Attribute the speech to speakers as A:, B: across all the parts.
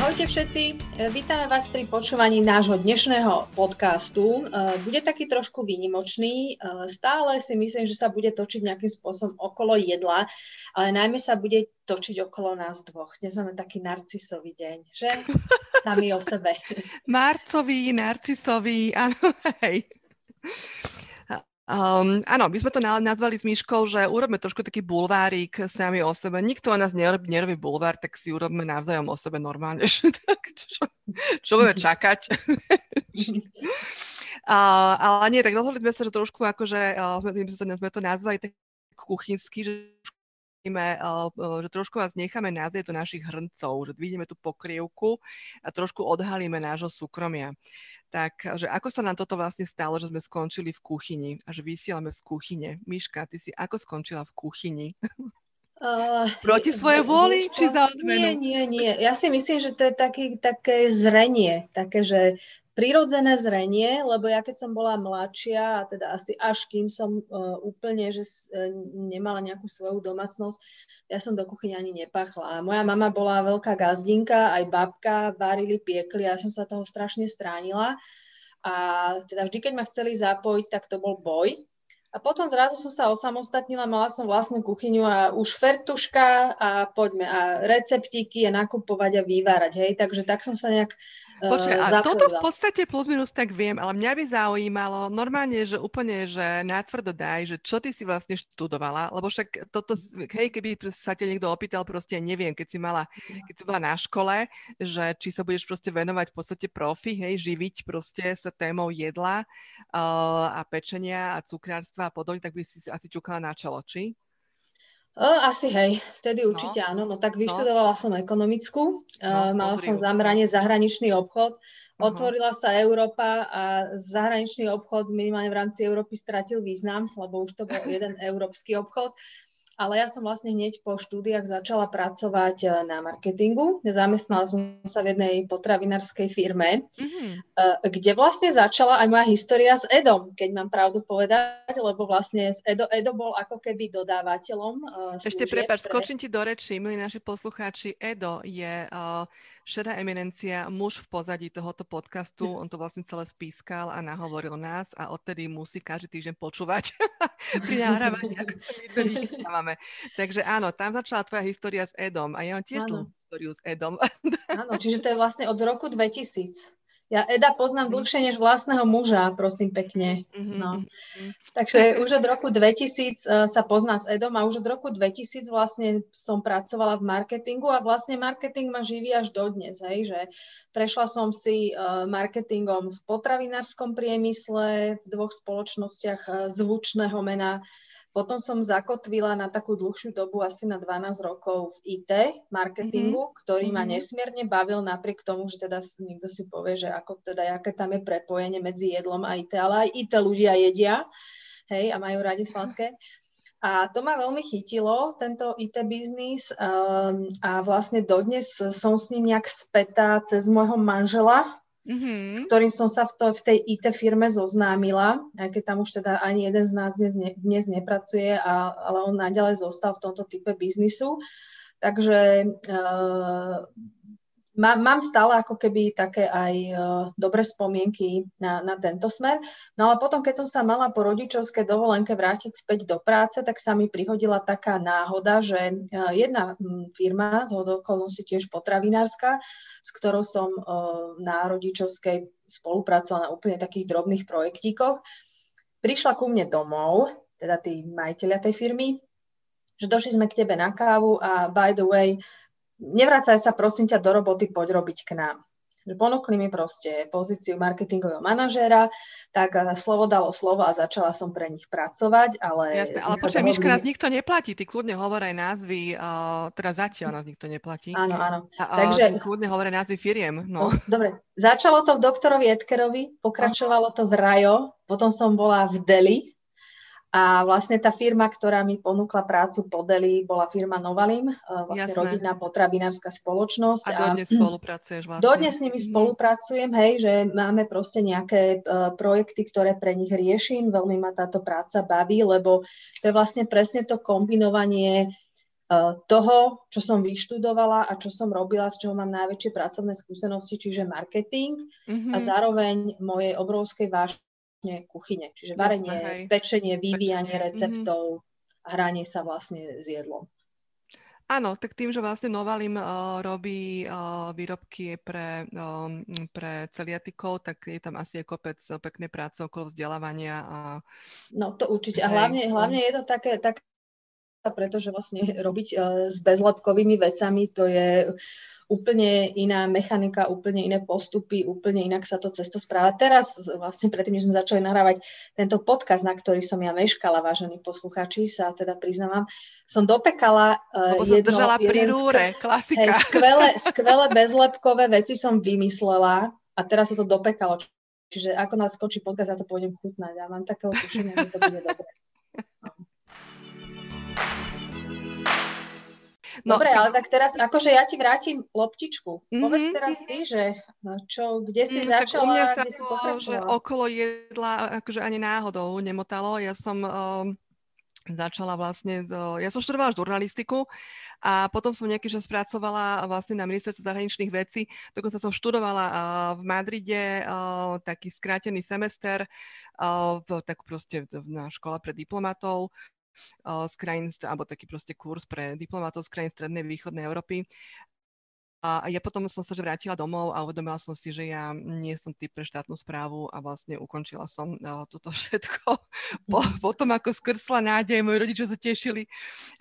A: Ahojte všetci, vítame vás pri počúvaní nášho dnešného podcastu. Bude taký trošku výnimočný, stále si myslím, že sa bude točiť nejakým spôsobom okolo jedla, ale najmä sa bude točiť okolo nás dvoch. Dnes máme taký narcisový deň, že? Sami o sebe.
B: Marcový, narcisový, áno, hej. Um, áno, my sme to nazvali s Myškou, že urobme trošku taký bulvárik sami o sebe. Nikto o nás nerobí, nerobí bulvár, tak si urobme navzájom o sebe normálne. tak čo, čo budeme čakať? uh, ale nie, tak rozhodli sme sa, že trošku akože, uh, sme, sme, to, sme to nazvali tak kuchynsky, že že trošku vás necháme názrieť do našich hrncov, že vidíme tú pokrievku a trošku odhalíme nášho súkromia tak že ako sa nám toto vlastne stalo, že sme skončili v kuchyni a že vysielame z kuchyne. Miška, ty si ako skončila v kuchyni? Uh, Proti svojej vôli, či za odmenu?
A: Nie, nie, nie. Ja si myslím, že to je taký, také zrenie, také, že prirodzené zrenie, lebo ja keď som bola mladšia, a teda asi až kým som uh, úplne, že uh, nemala nejakú svoju domácnosť, ja som do kuchyne ani nepachla. A moja mama bola veľká gazdinka, aj babka, varili, piekli ja som sa toho strašne stránila. A teda vždy, keď ma chceli zapojiť, tak to bol boj. A potom zrazu som sa osamostatnila, mala som vlastnú kuchyňu a už fertuška a poďme a receptíky a nakupovať a vyvárať, hej. Takže tak som sa nejak
B: Počkaj, a toto v podstate plus minus tak viem, ale mňa by zaujímalo normálne, že úplne, že natvrdo daj, že čo ty si vlastne študovala, lebo však toto, hej, keby sa ťa niekto opýtal, proste neviem, keď si mala, keď si bola na škole, že či sa budeš proste venovať v podstate profi, hej, živiť proste sa témou jedla uh, a pečenia a cukrárstva a podobne, tak by si asi ťukala na čelo, či?
A: Asi hej, vtedy no. určite no. áno. No tak no. vyštudovala no. som ekonomickú, no, mala som zameranie zahraničný obchod, uh-huh. otvorila sa Európa a zahraničný obchod minimálne v rámci Európy stratil význam, lebo už to bol jeden európsky obchod ale ja som vlastne hneď po štúdiách začala pracovať eh, na marketingu. Zamestnala som sa v jednej potravinárskej firme, mm-hmm. kde vlastne začala aj moja história s Edom, keď mám pravdu povedať, lebo vlastne Edo, Edo bol ako keby dodávateľom.
B: Uh, Ešte prepáč, pre... skočím ti do reči, milí naši poslucháči. Edo je uh, šedá eminencia, muž v pozadí tohoto podcastu, on to vlastne celé spískal a nahovoril nás a odtedy musí každý týždeň počúvať pri nahrávaní, ako sa my máme. Takže áno, tam začala tvoja história s Edom a ja mám tiež tú históriu s Edom.
A: Áno, čiže to je vlastne od roku 2000. Ja Eda poznám mhm. dlhšie než vlastného muža, prosím pekne. Mhm, no. Mhm, Takže už od roku 2000 uh, e, sa pozná s Edom a už od roku 2000 vlastne som pracovala v marketingu a vlastne marketing ma živí až dodnes, hej, že prešla som si uh, marketingom v potravinárskom priemysle, v dvoch spoločnostiach uh, zvučného mena potom som zakotvila na takú dlhšiu dobu, asi na 12 rokov v IT marketingu, mm-hmm. ktorý ma mm-hmm. nesmierne bavil napriek tomu, že teda niekto si povie, že ako teda, aké tam je prepojenie medzi jedlom a IT, ale aj IT ľudia jedia, hej, a majú radi sladké. A to ma veľmi chytilo, tento IT biznis um, a vlastne dodnes som s ním nejak spätá cez môjho manžela, mm-hmm. s ktorým som sa v, to, v tej IT firme zoznámila, aj keď tam už teda ani jeden z nás dnes, ne, dnes nepracuje, a, ale on naďalej zostal v tomto type biznisu. Takže uh, má, mám stále ako keby také aj uh, dobré spomienky na, na tento smer. No ale potom, keď som sa mala po rodičovskej dovolenke vrátiť späť do práce, tak sa mi prihodila taká náhoda, že uh, jedna firma, z okolností tiež potravinárska, s ktorou som uh, na rodičovskej spolupracovala na úplne takých drobných projektíkoch, prišla ku mne domov, teda tí majiteľia tej firmy, že došli sme k tebe na kávu a by the way, nevracaj sa prosím ťa do roboty, poď robiť k nám. Ponúkli mi proste pozíciu marketingového manažéra, tak slovo dalo slovo a začala som pre nich pracovať, ale...
B: Jasne, ale počkaj, dohodli... Miška, nás nikto neplatí, ty kľudne hovor aj názvy, uh, teda zatiaľ nás nikto neplatí.
A: Áno, áno.
B: A, Takže... Kľudne hovor aj názvy firiem, no. no.
A: Dobre, začalo to v doktorovi Edkerovi, pokračovalo to v Rajo, potom som bola v Deli, a vlastne tá firma, ktorá mi ponúkla prácu po Deli, bola firma Novalim, e, vlastne Jasné. rodinná potravinárska spoločnosť.
B: A dodnes a, spolupracuješ vlastne.
A: Dodnes s nimi mhm. spolupracujem, hej, že máme proste nejaké uh, projekty, ktoré pre nich riešim. Veľmi ma táto práca baví, lebo to je vlastne presne to kombinovanie toho, čo som vyštudovala a čo som robila, z čoho mám najväčšie pracovné skúsenosti, čiže marketing mm-hmm. a zároveň mojej obrovskej vášne kuchyne, čiže varenie, Jasne, pečenie, vyvíjanie pečenie. receptov mm-hmm. a hranie sa vlastne s jedlom.
B: Áno, tak tým, že vlastne Novalim uh, robí uh, výrobky pre, um, pre celiatikov, tak je tam asi aj kopec peknej práce okolo vzdelávania. A...
A: No to určite. A hlavne, hlavne je to také, tak, pretože vlastne robiť uh, s bezlepkovými vecami, to je úplne iná mechanika, úplne iné postupy, úplne inak sa to cesto správa. Teraz, vlastne predtým, než sme začali nahrávať tento podcast, na ktorý som ja meškala, vážení poslucháči, sa teda priznávam, som dopekala
B: uh, jedno, držala pri rúre, klasika.
A: Hej, skvelé, skvelé bezlepkové veci som vymyslela a teraz sa to dopekalo. Čiže ako nás skočí podcast, ja to pôjdem chutnať. Ja mám takého tušenia, že to bude dobré. No. No, Dobre, ale tak teraz, akože ja ti vrátim loptičku. Mm-hmm. Povedz teraz ty, že no, čo, kde si mm, začala, u mňa sa kde si
B: že okolo jedla akože ani náhodou nemotalo. Ja som um, začala vlastne, ja som študovala žurnalistiku a potom som nejaký čas pracovala vlastne na ministerstve zahraničných vecí. Dokonca som študovala uh, v Madride taký skrátený semester, tak proste na škole pre diplomatov z krajín, alebo taký proste kurz pre diplomatov z krajín Strednej východnej Európy. A ja potom som sa vrátila domov a uvedomila som si, že ja nie som typ pre štátnu správu a vlastne ukončila som toto všetko. Po, mhm. potom ako skrsla nádej, moji rodičia sa tešili,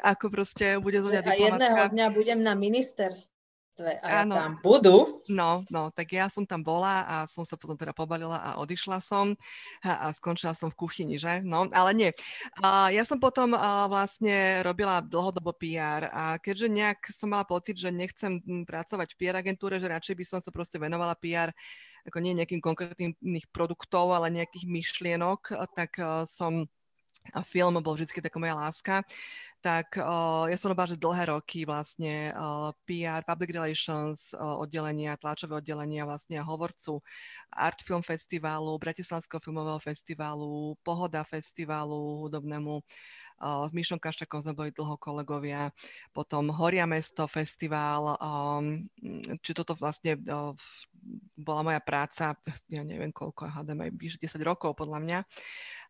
B: ako proste bude zo mňa
A: diplomatka. A jedného dňa budem na ministerstve a ja Áno. tam budú.
B: No, no, tak ja som tam bola a som sa potom teda pobalila a odišla som a, a skončila som v kuchyni, že? No, ale nie. A ja som potom a, vlastne robila dlhodobo PR a keďže nejak som mala pocit, že nechcem pracovať v PR agentúre, že radšej by som sa proste venovala PR ako nie nejakým konkrétnych produktov, ale nejakých myšlienok, tak a, som a film bol vždy taká moja láska tak uh, ja som robila, že dlhé roky vlastne uh, PR, Public Relations uh, oddelenia, tlačové oddelenia vlastne hovorcu Art Film Festivalu, Bratislavského filmového festivalu, Pohoda festivalu hudobnému, s Myšom Kaščakom sme boli dlho kolegovia, potom Horia mesto festival, či toto vlastne bola moja práca, ja neviem koľko, hádam aj 10 rokov podľa mňa.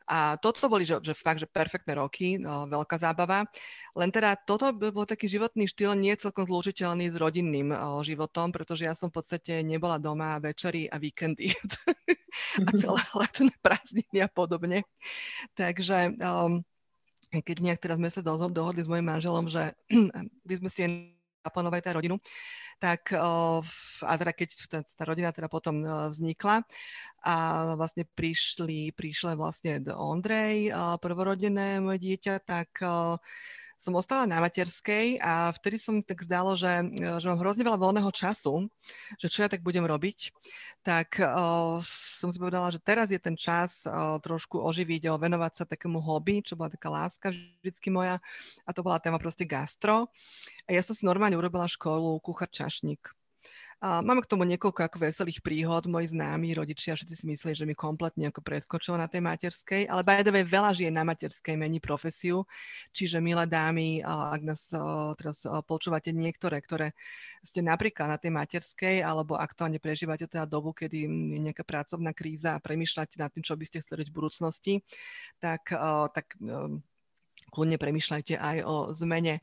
B: A toto boli, že, že fakt, že perfektné roky, no, veľká zábava. Len teda toto bol taký životný štýl nie celkom zlučiteľný s rodinným o, životom, pretože ja som v podstate nebola doma večery a víkendy a celé letné prázdniny a podobne. Takže um, keď nejak teraz sme sa dohodli s mojim manželom, že by sme si naplánovali tá rodinu, tak a teda keď tá, tá rodina teda potom vznikla a vlastne prišli, prišli vlastne Ondrej, prvorodené moje dieťa, tak som ostala na materskej a vtedy som tak zdalo, že, že mám hrozne veľa voľného času, že čo ja tak budem robiť, tak uh, som si povedala, že teraz je ten čas uh, trošku oživiť, uh, venovať sa takému hobby, čo bola taká láska vždycky moja a to bola téma proste gastro. A ja som si normálne urobila školu kuchár čašník. A máme k tomu niekoľko ako veselých príhod. Moji známi rodičia všetci si mysleli, že mi kompletne ako preskočilo na tej materskej, ale by the way, veľa žien na materskej mení profesiu. Čiže milé dámy, ak nás teraz počúvate niektoré, ktoré ste napríklad na tej materskej alebo aktuálne prežívate teda dobu, kedy je nejaká pracovná kríza a premýšľate nad tým, čo by ste chceli v budúcnosti, tak, tak kľudne premýšľajte aj o zmene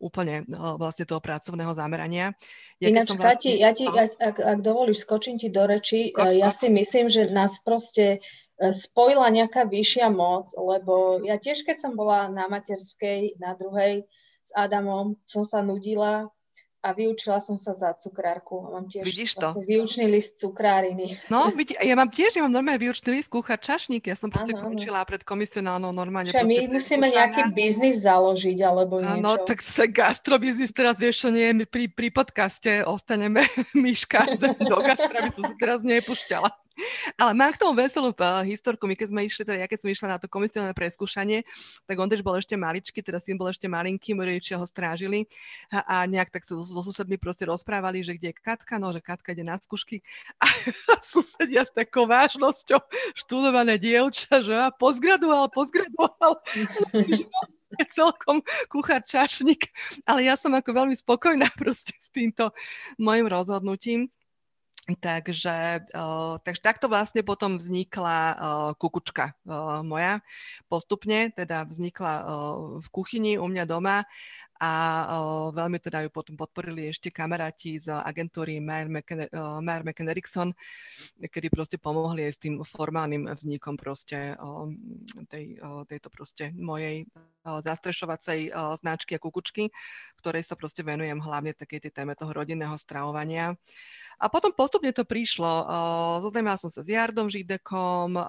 B: úplne no, vlastne toho pracovného zamerania.
A: Ja Ináč, vlastne... Kati, ja ti, ja, ak, ak dovolíš, skočím ti do reči. Skok, ja si myslím, že nás proste e, spojila nejaká vyššia moc, lebo ja tiež, keď som bola na materskej, na druhej s Adamom, som sa nudila a vyučila som sa za cukrárku. Mám tiež Vidíš to? Vlastne výučný list cukráriny.
B: No, vidí, ja mám tiež, ja mám normálne výučný list kúchať čašník. Ja som proste ano, končila pred komisionálnou normálne.
A: Čiže my musíme kúchaná. nejaký biznis založiť, alebo niečo.
B: No, tak sa gastrobiznis teraz, vieš, čo nie, my pri, pri podcaste ostaneme myška do gastra, by som sa teraz nepúšťala. Ale mám k tomu veselú uh, historku. My keď sme išli, teda ja keď som išla na to komisionálne preskúšanie, tak on tiež bol ešte maličký, teda syn bol ešte malinký, moji rodičia ho strážili a, nejak tak sa so, so susedmi proste rozprávali, že kde je Katka, no, že Katka ide na skúšky a susedia s takou vážnosťou študované dievča, že a pozgradoval, pozgradoval. je celkom kuchár čašník, ale ja som ako veľmi spokojná proste s týmto mojim rozhodnutím. Takže, uh, takže takto vlastne potom vznikla uh, kukučka uh, moja postupne, teda vznikla v kuchyni u mňa doma a veľmi teda ju potom podporili ešte kamaráti z agentúry Mayer McKen Erickson, kedy proste pomohli aj s tým formálnym vznikom proste tej, tejto proste mojej zastrešovacej značky a kukučky, ktorej sa proste venujem hlavne takej tej téme toho rodinného stravovania. A potom postupne to prišlo. Zoznámila som sa s Jardom Židekom,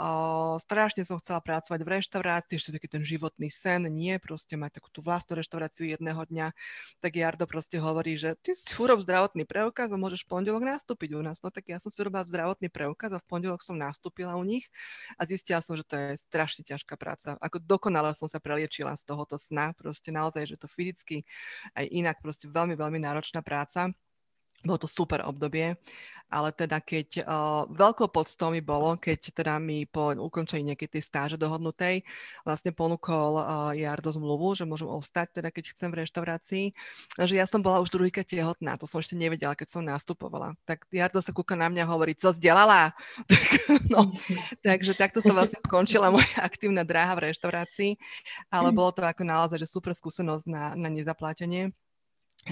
B: strašne som chcela pracovať v reštaurácii, ešte taký ten životný sen, nie proste mať takú tú vlastnú reštauráciu jedného dňa. Tak Jardo proste hovorí, že ty si urob zdravotný preukaz a môžeš v pondelok nastúpiť u nás. No tak ja som si urobila zdravotný preukaz a v pondelok som nastúpila u nich a zistila som, že to je strašne ťažká práca. Ako dokonale som sa preliečila z tohoto sna, proste naozaj, že to fyzicky aj inak proste veľmi, veľmi náročná práca. Bolo to super obdobie, ale teda keď uh, veľkou podstou mi bolo, keď teda mi po ukončení nejakej tej stáže dohodnutej vlastne ponúkol uh, Jardo zmluvu, že môžem ostať, teda keď chcem v reštaurácii, že ja som bola už druhýkrát tehotná, to som ešte nevedela, keď som nastupovala. Tak Jardo sa kúka na mňa hovorí, co zdelala? no, takže takto sa vlastne skončila moja aktívna dráha v reštaurácii, ale bolo to ako naozaj, že super skúsenosť na, na nezaplatenie.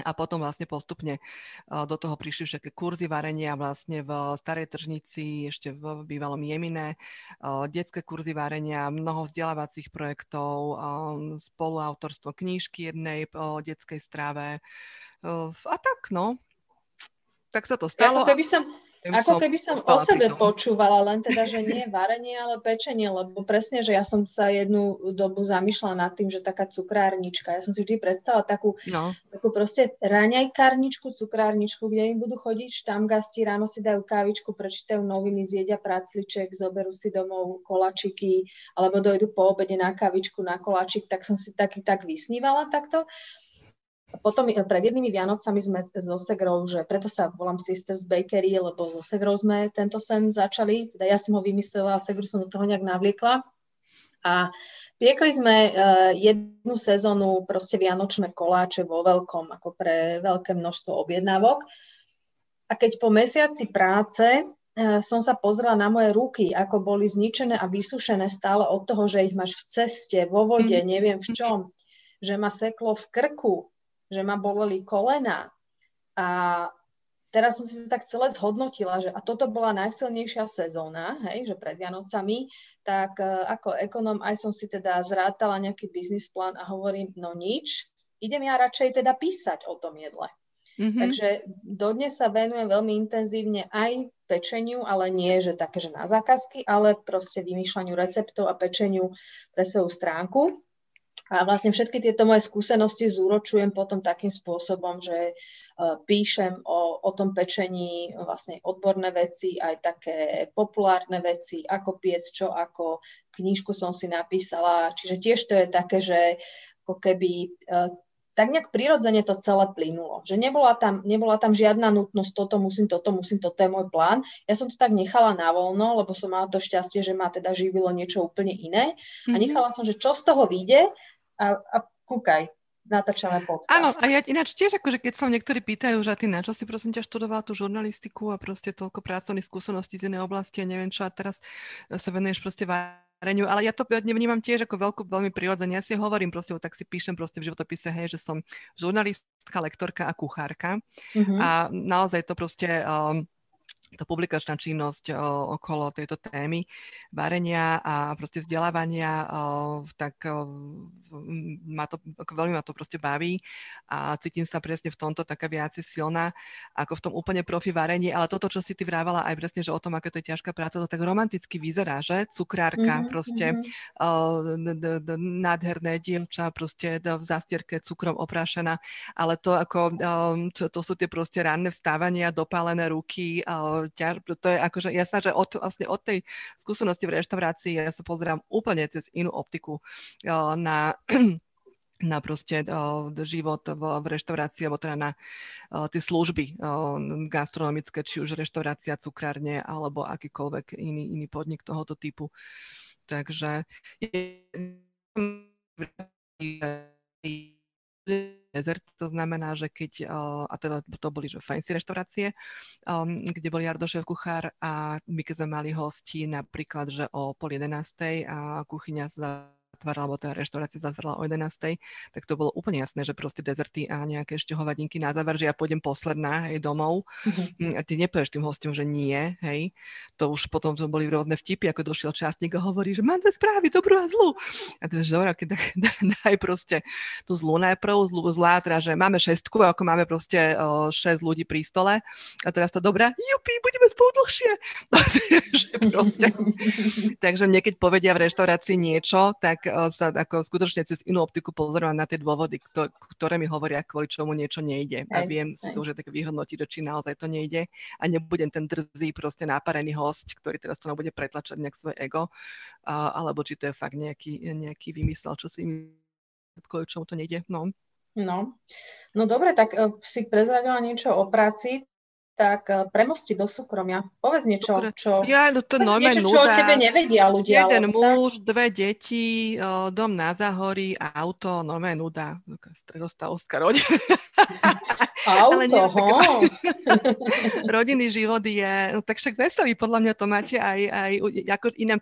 B: A potom vlastne postupne do toho prišli všetky kurzy varenia vlastne v Starej Tržnici, ešte v bývalom Jemine, detské kurzy varenia, mnoho vzdelávacích projektov, spoluautorstvo knížky jednej o detskej strave a tak, no. Tak sa to stalo.
A: Ako keby som, ako keby som o sebe počúvala, len teda, že nie varenie, ale pečenie, lebo presne, že ja som sa jednu dobu zamýšľala nad tým, že taká cukrárnička, ja som si vždy predstavila takú, no. takú proste raňajkárničku, cukrárničku, kde im budú chodiť štamgasti, ráno si dajú kávičku, prečítajú noviny, zjedia pracliček, zoberú si domov kolačiky, alebo dojdu po obede na kávičku, na kolačik, tak som si taký tak vysnívala takto. Potom pred jednými Vianocami sme so Segrou, že preto sa volám Sisters Bakery, lebo so Segrou sme tento sen začali. Teda ja som ho vymyslela Segru som do toho nejak navliekla. A piekli sme uh, jednu sezónu proste vianočné koláče vo veľkom, ako pre veľké množstvo objednávok. A keď po mesiaci práce uh, som sa pozrela na moje ruky, ako boli zničené a vysušené stále od toho, že ich máš v ceste, vo vode, mm. neviem v čom, že ma seklo v krku, že ma boleli kolena. A teraz som si to tak celé zhodnotila, že a toto bola najsilnejšia sezóna, hej, že pred Vianocami, tak uh, ako ekonom aj som si teda zrátala nejaký biznis plán a hovorím, no nič, idem ja radšej teda písať o tom jedle. Mm-hmm. Takže dodnes sa venujem veľmi intenzívne aj pečeniu, ale nie, že také, že na zákazky, ale proste vymýšľaniu receptov a pečeniu pre svoju stránku. A vlastne všetky tieto moje skúsenosti zúročujem potom takým spôsobom, že e, píšem o, o tom pečení vlastne odborné veci, aj také populárne veci, ako piec, čo ako. Knížku som si napísala, čiže tiež to je také, že ako keby e, tak nejak prirodzene to celé plynulo. Že nebola tam, nebola tam žiadna nutnosť, toto musím, toto musím, toto je môj plán. Ja som to tak nechala na voľno, lebo som mala to šťastie, že ma teda živilo niečo úplne iné. Mm-hmm. A mhm. nechala som, že čo z toho vyjde a, a kúkaj, natáčame podcast.
B: Áno, a ja ináč tiež, akože keď sa niektorí pýtajú, že ty na čo si prosím ťa študovala tú žurnalistiku a proste toľko pracovných skúseností z inej oblasti a neviem čo a teraz sa venuješ proste vareniu, ale ja to nevnímam tiež ako veľkú, veľmi prirodzene. Ja si hovorím proste, tak si píšem proste v životopise, hej, že som žurnalistka, lektorka a kuchárka mm-hmm. a naozaj to proste um, tá publikačná činnosť o, okolo tejto témy varenia a proste vzdelávania, o, tak o, ma to, veľmi ma to proste baví a cítim sa presne v tomto taká viacej silná ako v tom úplne profi varení, ale toto, čo si ty vrávala aj presne, že o tom, aké to je ťažká práca, to tak romanticky vyzerá, že? Cukrárka, mm-hmm. proste mm-hmm. nádherné dievča, proste v zastierke cukrom oprášená, ale to ako, to, to sú tie proste ranné vstávania, dopálené ruky, ťaž, to je akože, ja sa, že od, vlastne od tej skúsenosti v reštaurácii ja sa pozerám úplne cez inú optiku uh, na na proste uh, život v, v reštaurácii, alebo teda na uh, tie služby uh, gastronomické, či už reštaurácia, cukrárne, alebo akýkoľvek iný, iný podnik tohoto typu. Takže desert, to znamená, že keď, a teda to boli že fancy reštaurácie, um, kde bol Jardo kuchár a my keď sme mali hosti napríklad, že o pol jedenástej a kuchyňa sa zatvárala, alebo tá reštaurácia zatvárala o 11. tak to bolo úplne jasné, že proste dezerty a nejaké ešte hovadinky na záver, že ja pôjdem posledná, hej, domov. Uh-huh. A ty nepovieš tým hostom, že nie, hej. To už potom to boli rôzne vtipy, ako došiel časník a hovorí, že mám dve správy, dobrú a zlú. A teda, že dobrá, keď daj proste tú zlú najprv, zlú, zlá, teda, že máme šestku, ako máme proste uh, šesť ľudí pri stole. A teraz to dobrá, jupi, budeme spolu dlhšie. proste. Takže mne, keď povedia v reštaurácii niečo, tak sa ako skutočne cez inú optiku pozorovať na tie dôvody, ktoré mi hovoria, kvôli čomu niečo nejde. A viem si to už tak vyhodnotiť, že či naozaj to nejde a nebudem ten drzý, proste náparený host, ktorý teraz to bude pretlačať nejak svoje ego, a, alebo či to je fakt nejaký, nejaký vymysel, čo si kvôli čomu to nejde. No.
A: No, no dobre, tak uh, si prezradila niečo o práci, tak eh, premosti do súkromia. Povedz niečo, čo,
B: ja, no to
A: niečo, čo o tebe nevedia ľudia.
B: Jeden ale, muž, tak? dve deti, dom na Zahorí, auto, normálne nuda. Stredostavská rodina.
A: Auto, ho.
B: Rodinný život je, no tak však veselý, podľa mňa to máte aj, aj ako iné,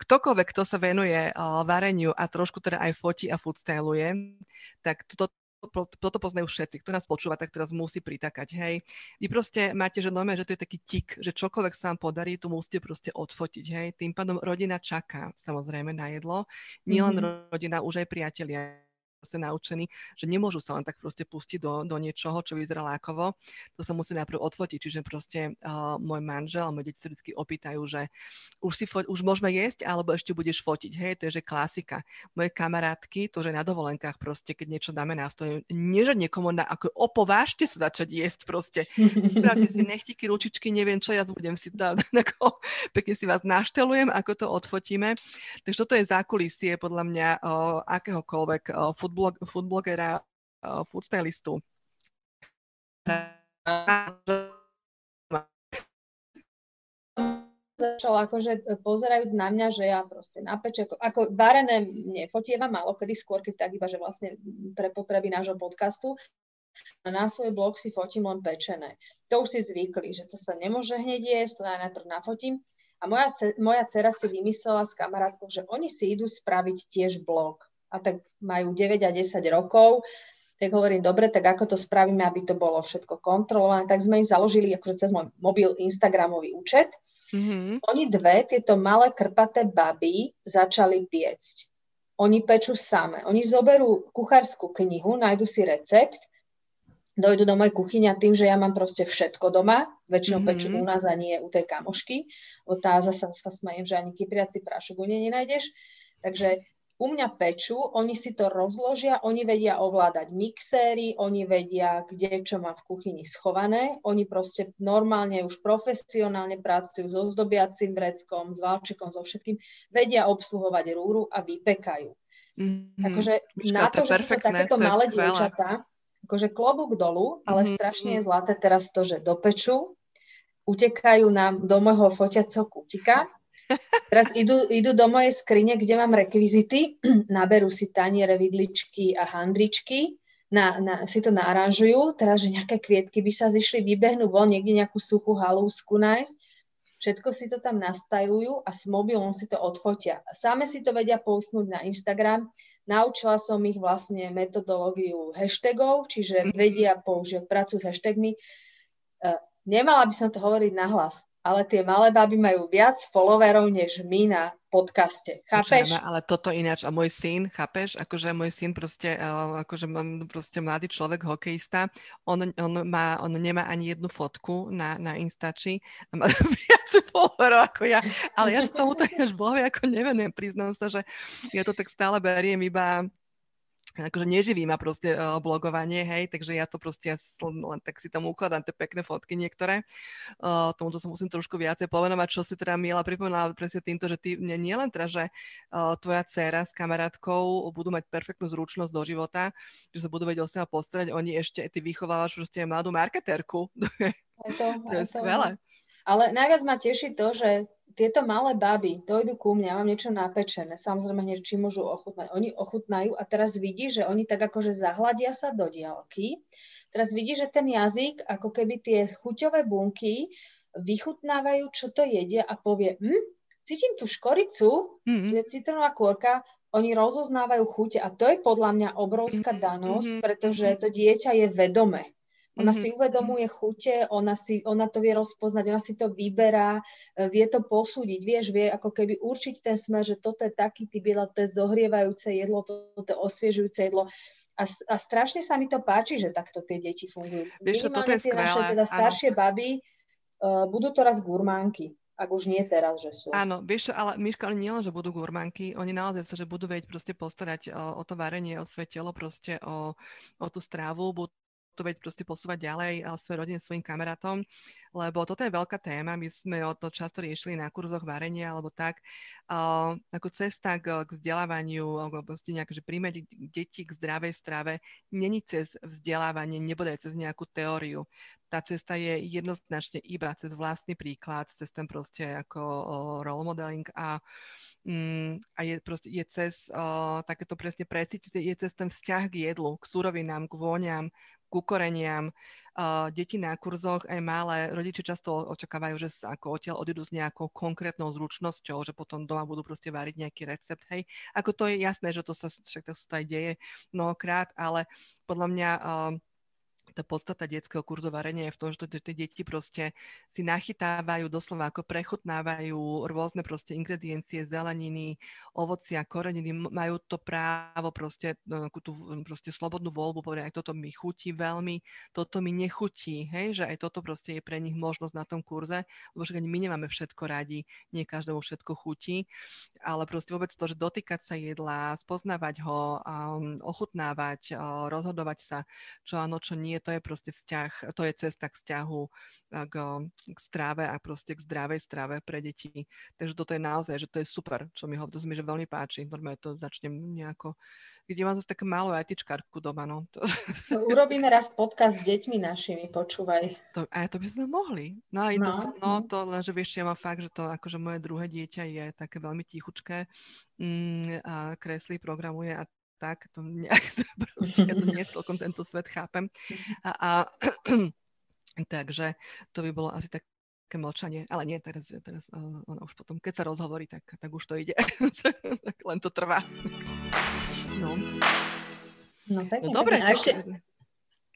B: ktokoľvek, kto sa venuje uh, vareniu a trošku teda aj fotí a foodstyluje, tak toto toto poznajú všetci. Kto nás počúva, tak teraz musí pritakať, hej. Vy proste máte, že normálne, že to je taký tik, že čokoľvek sa vám podarí, to musíte proste odfotiť, hej. Tým pádom rodina čaká samozrejme na jedlo. Nielen mm-hmm. rodina, už aj priatelia proste naučení, že nemôžu sa len tak proste pustiť do, do niečoho, čo vyzerá lákovo. To sa musí najprv odfotiť. Čiže proste uh, môj manžel a moje deti vždy opýtajú, že už, si fo- už môžeme jesť, alebo ešte budeš fotiť. Hej, to je že klasika. Moje kamarátky, to, že na dovolenkách proste, keď niečo dáme na stôl, nie že niekomu na, ako opovážte sa začať jesť proste. Spravte si nechtiky, ručičky, neviem čo, ja budem si to, ako, pekne si vás naštelujem, ako to odfotíme. Takže toto je zákulisie podľa mňa uh, akéhokoľvek uh, foodblog, foodblogera, uh, foodstylistu.
A: začala akože pozerajúc na mňa, že ja proste na peče, ako, ako varené nefotievam malo kedy skôr, keď tak iba, že vlastne pre potreby nášho podcastu. Na svoj blog si fotím len pečené. To už si zvykli, že to sa nemôže hneď jesť, to ja najprv nafotím. A moja, moja dcera si vymyslela s kamarátkou, že oni si idú spraviť tiež blog a tak majú 9 a 10 rokov, tak hovorím, dobre, tak ako to spravíme, aby to bolo všetko kontrolované, tak sme im založili akože cez môj mobil Instagramový účet. Mm-hmm. Oni dve, tieto malé krpaté baby, začali piecť. Oni pečú same. Oni zoberú kuchárskú knihu, nájdu si recept, dojdu do mojej kuchyňa tým, že ja mám proste všetko doma, väčšinou mm-hmm. pečú u nás a nie u tej kamošky, bo tá zase sa smajem, že ani kypriaci prášok u nej nenájdeš. Takže u mňa pečú, oni si to rozložia, oni vedia ovládať mixéry, oni vedia, kde čo má v kuchyni schované, oni proste normálne už profesionálne pracujú so zdobiacím vreckom, s válčikom, so všetkým, vedia obsluhovať rúru a vypekajú. Mm-hmm. Takže Myška, na to, to že sú to takéto to malé dievčatá, akože klobúk dolu, ale mm-hmm. strašne je zlaté teraz to, že dopečú, utekajú nám do môjho foťaceho kutika, Teraz idú, idú do mojej skrine, kde mám rekvizity, naberú si taniere, vidličky a handričky, na, na, si to naranžujú, teraz, že nejaké kvietky by sa zišli, vybehnú von, niekde nejakú suchú halúsku nájsť, všetko si to tam nastajujú a s mobilom si to odfotia. Sáme si to vedia pousnúť na Instagram. Naučila som ich vlastne metodológiu hashtagov, čiže mhm. vedia použiť prácu s hashtagmi. Uh, nemala by som to hovoriť nahlas ale tie malé baby majú viac followerov než my na podcaste. Chápeš?
B: Počujeme, ale toto ináč. A môj syn, chápeš? Akože môj syn proste, akože mám proste mladý človek, hokejista, on, on, má, on nemá ani jednu fotku na, na Instači a má viac followerov ako ja. Ale ja sa tomuto ináč bohvie ako nevenujem. Priznám sa, že ja to tak stále beriem iba akože neživí ma proste uh, blogovanie, hej, takže ja to proste ja len tak si tam ukladám tie pekné fotky niektoré. Uh, tomuto sa musím trošku viacej povenovať, čo si teda Miela pripomínala presne týmto, že ty, nie, nie len teda, že uh, tvoja dcera s kamarátkou budú mať perfektnú zručnosť do života, že sa budú vedieť o seba postarať, oni ešte, ty vychovávaš proste mladú marketérku. to, to je skvelé.
A: Ale najviac ma teší to, že tieto malé baby dojdu ku mne, mám niečo napečené, samozrejme hneď, či môžu ochutnať. Oni ochutnajú a teraz vidí, že oni tak akože zahladia sa do diálky. Teraz vidí, že ten jazyk, ako keby tie chuťové bunky vychutnávajú, čo to jedia a povie, hm, cítim tú škoricu, mm-hmm. je citrónová kôrka, oni rozoznávajú chute a to je podľa mňa obrovská mm-hmm. danosť, mm-hmm. pretože to dieťa je vedome. Ona mm-hmm. si uvedomuje chute, ona, si, ona to vie rozpoznať, ona si to vyberá, e, vie to posúdiť, vieš, vie ako keby určiť ten smer, že toto je taký typ jedla, to je zohrievajúce jedlo, toto je osviežujúce jedlo. A, a strašne sa mi to páči, že takto tie deti fungujú.
B: Vieš, je tie skvelé. naše
A: teda staršie ano. baby uh, budú to raz gurmánky ak už nie teraz, že sú.
B: Áno, vieš, ale Miška, oni nielen, že budú gurmanky, oni naozaj sa, že budú vedieť proste postarať o, o to varenie, o svoje telo, proste o, o tú strávu, budú to veď proste posúvať ďalej svoje rodine, svojim kamarátom, lebo toto je veľká téma, my sme o to často riešili na kurzoch varenia alebo tak, uh, ako cesta k, k vzdelávaniu, alebo proste nejak, že príjmať deti k zdravej strave, není cez vzdelávanie, nebude cez nejakú teóriu. Tá cesta je jednoznačne iba cez vlastný príklad, cez ten proste ako role modeling a Mm, a je, proste, je cez uh, takéto presne precítiť, je cez ten vzťah k jedlu, k surovinám, k vôňam, k ukoreniam. Uh, deti na kurzoch aj malé, rodiče často očakávajú, že sa ako odtiaľ odídu s nejakou konkrétnou zručnosťou, že potom doma budú proste váriť nejaký recept, hej. Ako to je jasné, že to sa však to sa aj deje mnohokrát, ale podľa mňa tá podstata detského kurzu varenia je v tom, že tie deti proste si nachytávajú, doslova ako prechutnávajú rôzne proste ingrediencie, zeleniny, ovocia, koreniny, majú to právo proste, no, tú proste slobodnú voľbu, povedať, aj toto mi chutí veľmi, toto mi nechutí, hej, že aj toto proste je pre nich možnosť na tom kurze, lebo však ani my nemáme všetko radi, nie každému všetko chutí, ale proste vôbec to, že dotýkať sa jedla, spoznávať ho, um, ochutnávať, rozhodovať sa, čo áno, čo nie, to je proste vzťah, to je cesta k vzťahu k, k stráve a proste k zdravej strave pre deti. Takže toto je naozaj, že to je super, čo mi ho, to mi že veľmi páči. Normálne to začnem nejako, kde mám zase také malú ajtičkárku doma, no. To...
A: No, urobíme raz podcast s deťmi našimi, počúvaj.
B: To, a to by sme mohli. No, no, to, no, to len, že vieš, ja mám fakt, že to akože moje druhé dieťa je také veľmi tichučké mm, a kreslí, programuje a tak, to nejak, proste, ja to nie celkom tento svet chápem. A, a takže to by bolo asi tak také mlčanie, ale nie, teraz, teraz ona už potom, keď sa rozhovorí, tak, tak už to ide. tak len to trvá. No.
A: No, pekne, no dobre. A ešte,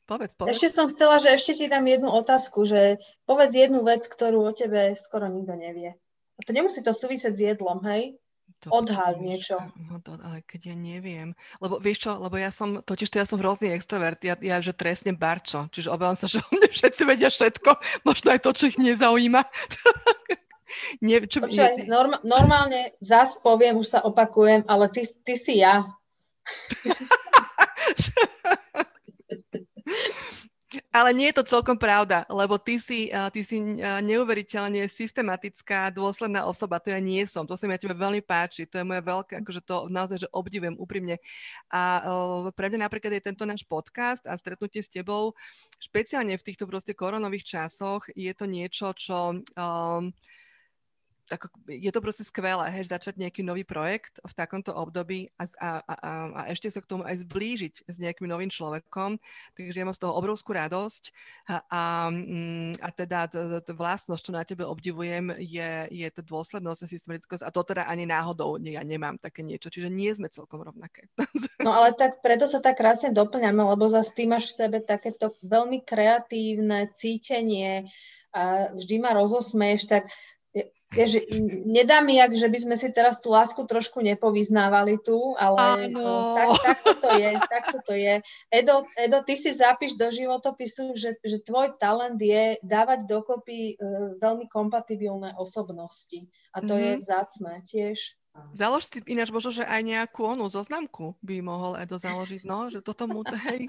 B: povedz, povedz.
A: Ešte som chcela, že ešte ti dám jednu otázku, že povedz jednu vec, ktorú o tebe skoro nikto nevie. A to nemusí to súvisieť s jedlom, hej? To Odhal niečo.
B: No to, ale keď ja neviem. Lebo vieš čo, lebo ja som, totiž to ja som hrozný extrovert, ja, ja že trestne barčo, čiže obávam sa, že o mne všetci vedia všetko, možno aj to, čo ich nezaujíma.
A: Nie, čo, Počuaj, nie... norm, normálne zás poviem, už sa opakujem, ale ty, ty si ja.
B: Ale nie je to celkom pravda, lebo ty si, ty si neuveriteľne systematická, dôsledná osoba, to ja nie som, to sa mi na tebe veľmi páči, to je moje veľké, akože to naozaj, že obdivujem úprimne. A pre mňa napríklad je tento náš podcast a stretnutie s tebou, špeciálne v týchto proste koronových časoch, je to niečo, čo um, tak, je to proste skvelé, hej, začať nejaký nový projekt v takomto období a, a, a, a ešte sa k tomu aj zblížiť s nejakým novým človekom. Takže ja mám z toho obrovskú radosť a, a, mm, teda tá vlastnosť, čo na tebe obdivujem, je, je tá dôslednosť a systematickosť a to teda ani náhodou ja nemám také niečo, čiže nie sme celkom rovnaké.
A: No ale tak preto sa tak krásne doplňame, lebo zase ty máš v sebe takéto veľmi kreatívne cítenie a vždy ma rozosmeješ, tak Vieš, nedá mi, jak, že by sme si teraz tú lásku trošku nepovyznávali tu, ale no, tak, tak toto je, tak toto je. Edo, Edo, ty si zapíš do životopisu, že, že tvoj talent je dávať dokopy uh, veľmi kompatibilné osobnosti. A to mm-hmm. je mhm. vzácne tiež.
B: Založ si ináč možno, že aj nejakú onú zoznamku by mohol Edo založiť, no, že toto mu, hej.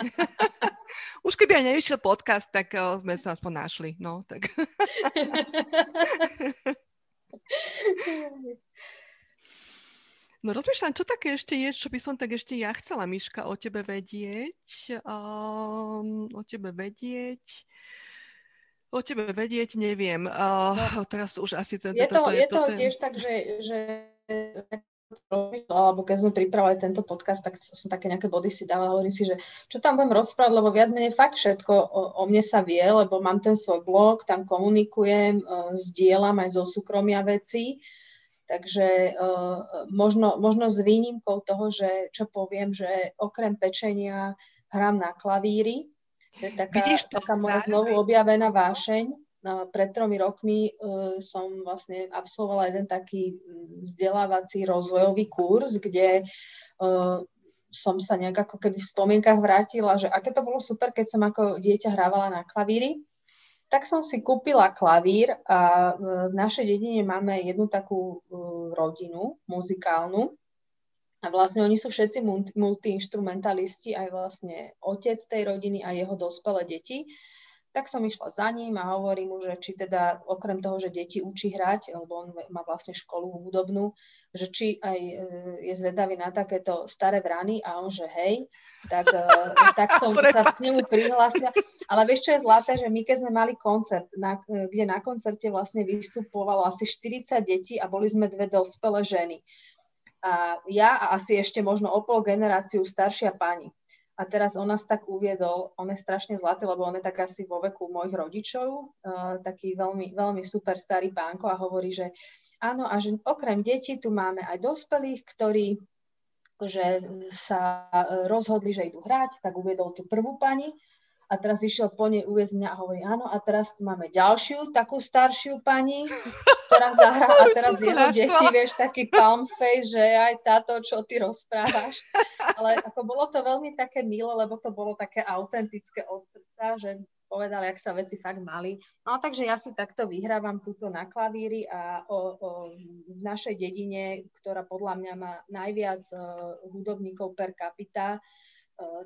B: Už keby aj nevyšiel podcast, tak uh, sme sa aspoň našli, no, tak. No rozmýšľam, čo také ešte je, čo by som tak ešte ja chcela, Miška, o tebe vedieť. Um, o tebe vedieť. O tebe vedieť neviem. Uh, no, teraz už asi...
A: Ten, je to, je to ten... tiež tak, že, že alebo keď sme pripravili tento podcast, tak som také nejaké body si dala, hovorím si, že čo tam budem rozprávať, lebo viac menej fakt všetko o, o mne sa vie, lebo mám ten svoj blog, tam komunikujem, uh, zdieľam aj zo súkromia veci, takže uh, možno, možno s výnimkou toho, že čo poviem, že okrem pečenia hrám na klavíri, to je taká, Vidíš to, taká moja znovu objavená vášeň, pred tromi rokmi uh, som vlastne absolvovala jeden taký vzdelávací rozvojový kurz, kde uh, som sa nejak ako keby v spomienkach vrátila, že aké to bolo super, keď som ako dieťa hrávala na klavíri. Tak som si kúpila klavír a v našej dedine máme jednu takú rodinu muzikálnu, a vlastne oni sú všetci multiinstrumentalisti, aj vlastne otec tej rodiny a jeho dospelé deti tak som išla za ním a hovorím mu, že či teda okrem toho, že deti učí hrať, lebo on má vlastne školu hudobnú, že či aj e, je zvedavý na takéto staré vrany a on, že hej, tak, e, tak som sa k nemu prihlásila. Ale vieš, čo je zlaté, že my keď sme mali koncert, na, e, kde na koncerte vlastne vystupovalo asi 40 detí a boli sme dve dospelé ženy. A ja a asi ešte možno o pol generáciu staršia pani. A teraz on nás tak uviedol, on je strašne zlatý, lebo on je tak asi vo veku mojich rodičov, uh, taký veľmi, veľmi super starý pánko a hovorí, že áno, a že okrem detí tu máme aj dospelých, ktorí že sa rozhodli, že idú hrať, tak uviedol tú prvú pani a teraz išiel po nej uviezť mňa a hovorí, áno, a teraz tu máme ďalšiu, takú staršiu pani, ktorá zahrá a teraz jeho deti, vieš, taký palm face, že aj táto, čo ty rozprávaš. Ale ako bolo to veľmi také milé, lebo to bolo také autentické od srdca, že povedali, ak sa veci fakt mali. No takže ja si takto vyhrávam túto na klavíri a o, o, v našej dedine, ktorá podľa mňa má najviac uh, hudobníkov per capita,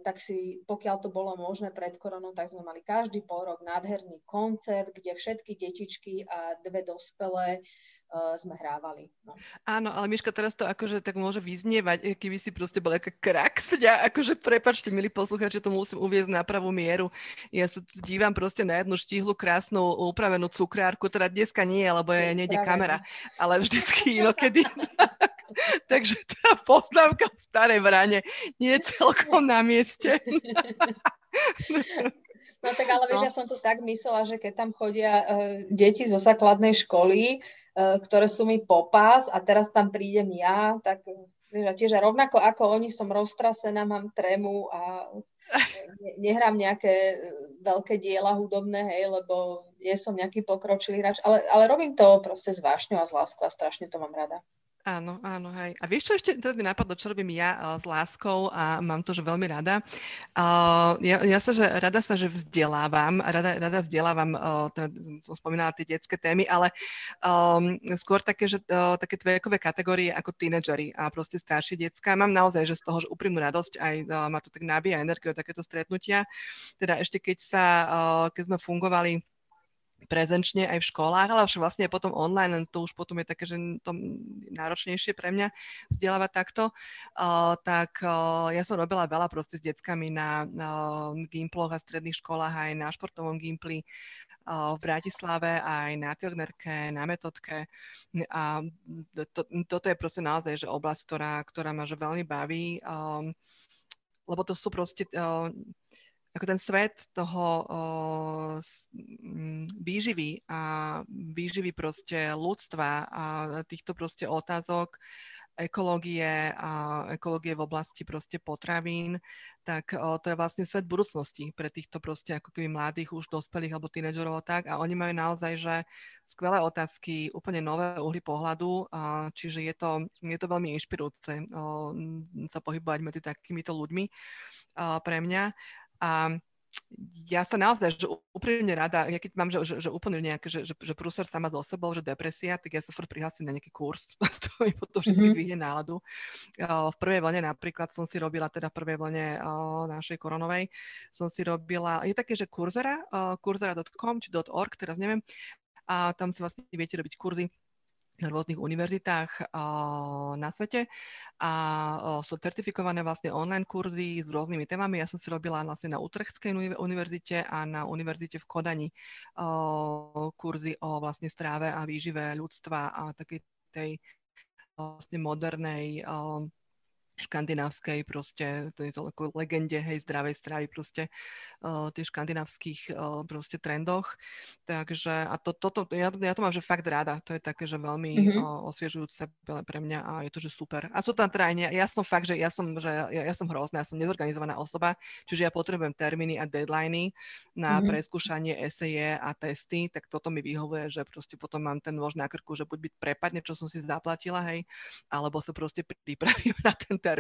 A: tak si, pokiaľ to bolo možné pred koronou, tak sme mali každý pol rok nádherný koncert, kde všetky detičky a dve dospelé uh, sme hrávali. No.
B: Áno, ale Miška, teraz to akože tak môže vyznievať, eh, keby si proste bola aká kraksňa, akože prepačte, milí poslucháči, to musím uviezť na pravú mieru. Ja sa dívam proste na jednu štíhlu, krásnu, upravenú cukrárku, teda dneska nie, lebo je, nejde kamera, ale vždycky inokedy. Takže tá poznámka v starej vrane nie je celkom na mieste.
A: No tak ale vieš, no. ja som to tak myslela, že keď tam chodia uh, deti zo základnej školy, uh, ktoré sú mi popás a teraz tam prídem ja, tak vieš, a tiež rovnako ako oni som roztrasená, mám tremu a ne, nehrám nejaké veľké diela hudobné, hej, lebo nie som nejaký pokročilý hráč, ale, ale robím to proste s vášňou a s láskou a strašne to mám rada.
B: Áno, áno, hej. A vieš, čo ešte teraz mi napadlo, čo robím ja uh, s láskou a mám to, že veľmi rada. Uh, ja, ja sa, že rada sa, že vzdelávam, rada, rada vzdelávam, uh, teda som spomínala tie detské témy, ale um, skôr také, že uh, také vekové kategórie ako tínedžeri a proste staršie detská. Mám naozaj, že z toho, že úprimnú radosť, aj uh, ma to tak nabíja energiu takéto stretnutia. Teda ešte keď sa, uh, keď sme fungovali prezenčne aj v školách, ale vlastne aj potom online, to už potom je také, že to náročnejšie pre mňa vzdelávať takto, uh, tak uh, ja som robila veľa proste s deckami na uh, gimploch a stredných školách, aj na športovom gimpli v Bratislave, aj na Tilgnerke, na metodke. A to, toto je proste naozaj že oblasť, ktorá, ktorá ma že veľmi baví, um, lebo to sú proste uh, ako ten svet toho m, výživy a výživy proste ľudstva a týchto proste otázok ekológie a ekológie v oblasti proste potravín, tak o, to je vlastne svet budúcnosti pre týchto proste ako keby mladých, už dospelých alebo tínedžerov tak a oni majú naozaj, že skvelé otázky, úplne nové uhly pohľadu, a, čiže je to, je to veľmi inšpirujúce o, sa pohybovať medzi takýmito ľuďmi a, pre mňa. A ja sa naozaj, že úprimne rada, ja keď mám, že, že, že úplne nejaké, že, že, že prúser sama so sebou, že depresia, tak ja sa furt prihlásim na nejaký kurz, to mi potom všetky mm-hmm. vyhne náladu. V prvej vlne napríklad som si robila, teda v prvej vlne našej koronovej, som si robila, je také, že kurzera, kurzera.com či .org, teraz neviem, a tam si vlastne viete robiť kurzy na rôznych univerzitách na svete a sú certifikované vlastne online kurzy s rôznymi témami. Ja som si robila vlastne na Utrechtskej univerzite a na univerzite v Kodani kurzy o vlastne stráve a výžive ľudstva a takej tej vlastne modernej škandinávskej proste, to je to ako legende, hej, zdravej stravy proste, uh, tie škandinávskych uh, proste trendoch. Takže, a to, toto, ja, ja to mám, že fakt rada, to je také, že veľmi mm-hmm. uh, osviežujúce pre mňa a je to, že super. A sú tam teda aj, ja som fakt, že ja som, že ja, ja som hrozná, ja som nezorganizovaná osoba, čiže ja potrebujem termíny a deadliny na mm-hmm. preskúšanie eseje a testy, tak toto mi vyhovuje, že proste potom mám ten nôž na krku, že buď byť prepadne, čo som si zaplatila, hej, alebo sa proste pripravím na ten termín.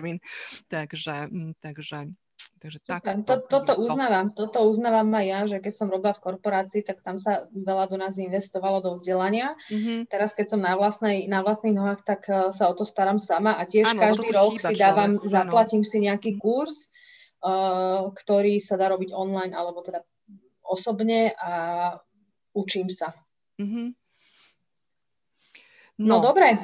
B: Takže, mm, takže Takže tak,
A: to, toto uznávam, toto uznávam aj ja, že keď som robila v korporácii, tak tam sa veľa do nás investovalo do vzdelania. Mm-hmm. Teraz, keď som na, vlastnej, na vlastných nohách, tak uh, sa o to starám sama a tiež ano, každý rok si dávam, človek, zaplatím si nejaký kurz, uh, ktorý sa dá robiť online alebo teda osobne a učím sa. Mm-hmm. No, no dobre,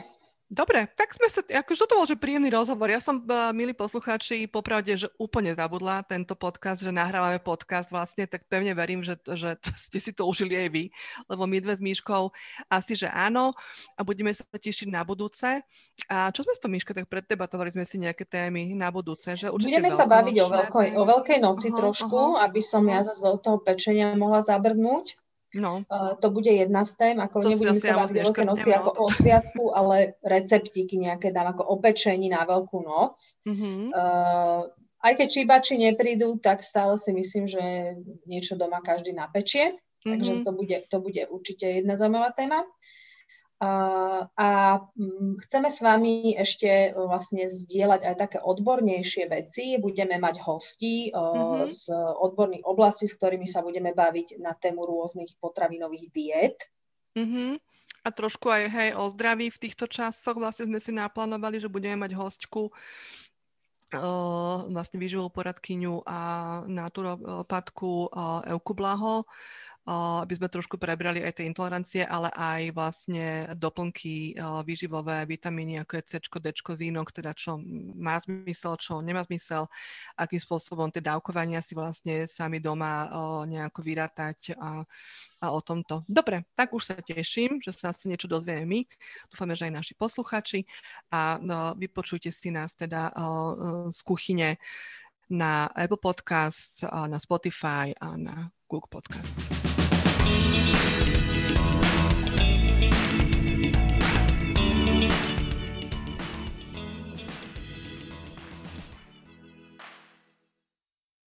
B: Dobre, tak sme sa, akože to bol že príjemný rozhovor. Ja som, uh, milí poslucháči, popravde, že úplne zabudla tento podcast, že nahrávame podcast vlastne, tak pevne verím, že, že ste si to užili aj vy, lebo my dve s Míškou asi, že áno a budeme sa tešiť na budúce. A čo sme s tom, Míška, tak preddebatovali sme si nejaké témy na budúce, že
A: určite Budeme sa baviť o veľkej, o veľkej noci aha, trošku, aha, aby som ja zase do toho pečenia mohla zabrdnúť. No. Uh, to bude jedna z tém, ako to nebudem sa baviť veľké noci ako o sviatku, ale receptíky nejaké dám ako opečení na veľkú noc. Mm-hmm. Uh, aj keď číbači neprídu, tak stále si myslím, že niečo doma každý napečie. Mm-hmm. Takže to bude, to bude určite jedna zaujímavá téma. A mm, chceme s vami ešte vlastne zdieľať aj také odbornejšie veci. Budeme mať hostí mm-hmm. z odborných oblastí, s ktorými sa budeme baviť na tému rôznych potravinových diet.
B: Mm-hmm. A trošku aj hej, o zdraví v týchto časoch vlastne sme si naplánovali, že budeme mať hostku uh, vlastne výživovú poradkyňu a naturopatku uh, Euku Blaho, aby sme trošku prebrali aj tie intolerancie, ale aj vlastne doplnky výživové, vitamíny, ako je C, D, zínok, teda čo má zmysel, čo nemá zmysel, akým spôsobom tie dávkovania si vlastne sami doma nejako vyrátať a, a o tomto. Dobre, tak už sa teším, že sa asi niečo dozvieme my. Dúfame, že aj naši posluchači a no, vypočujte si nás teda z kuchyne na Apple Podcast, na Spotify a na Google Podcast.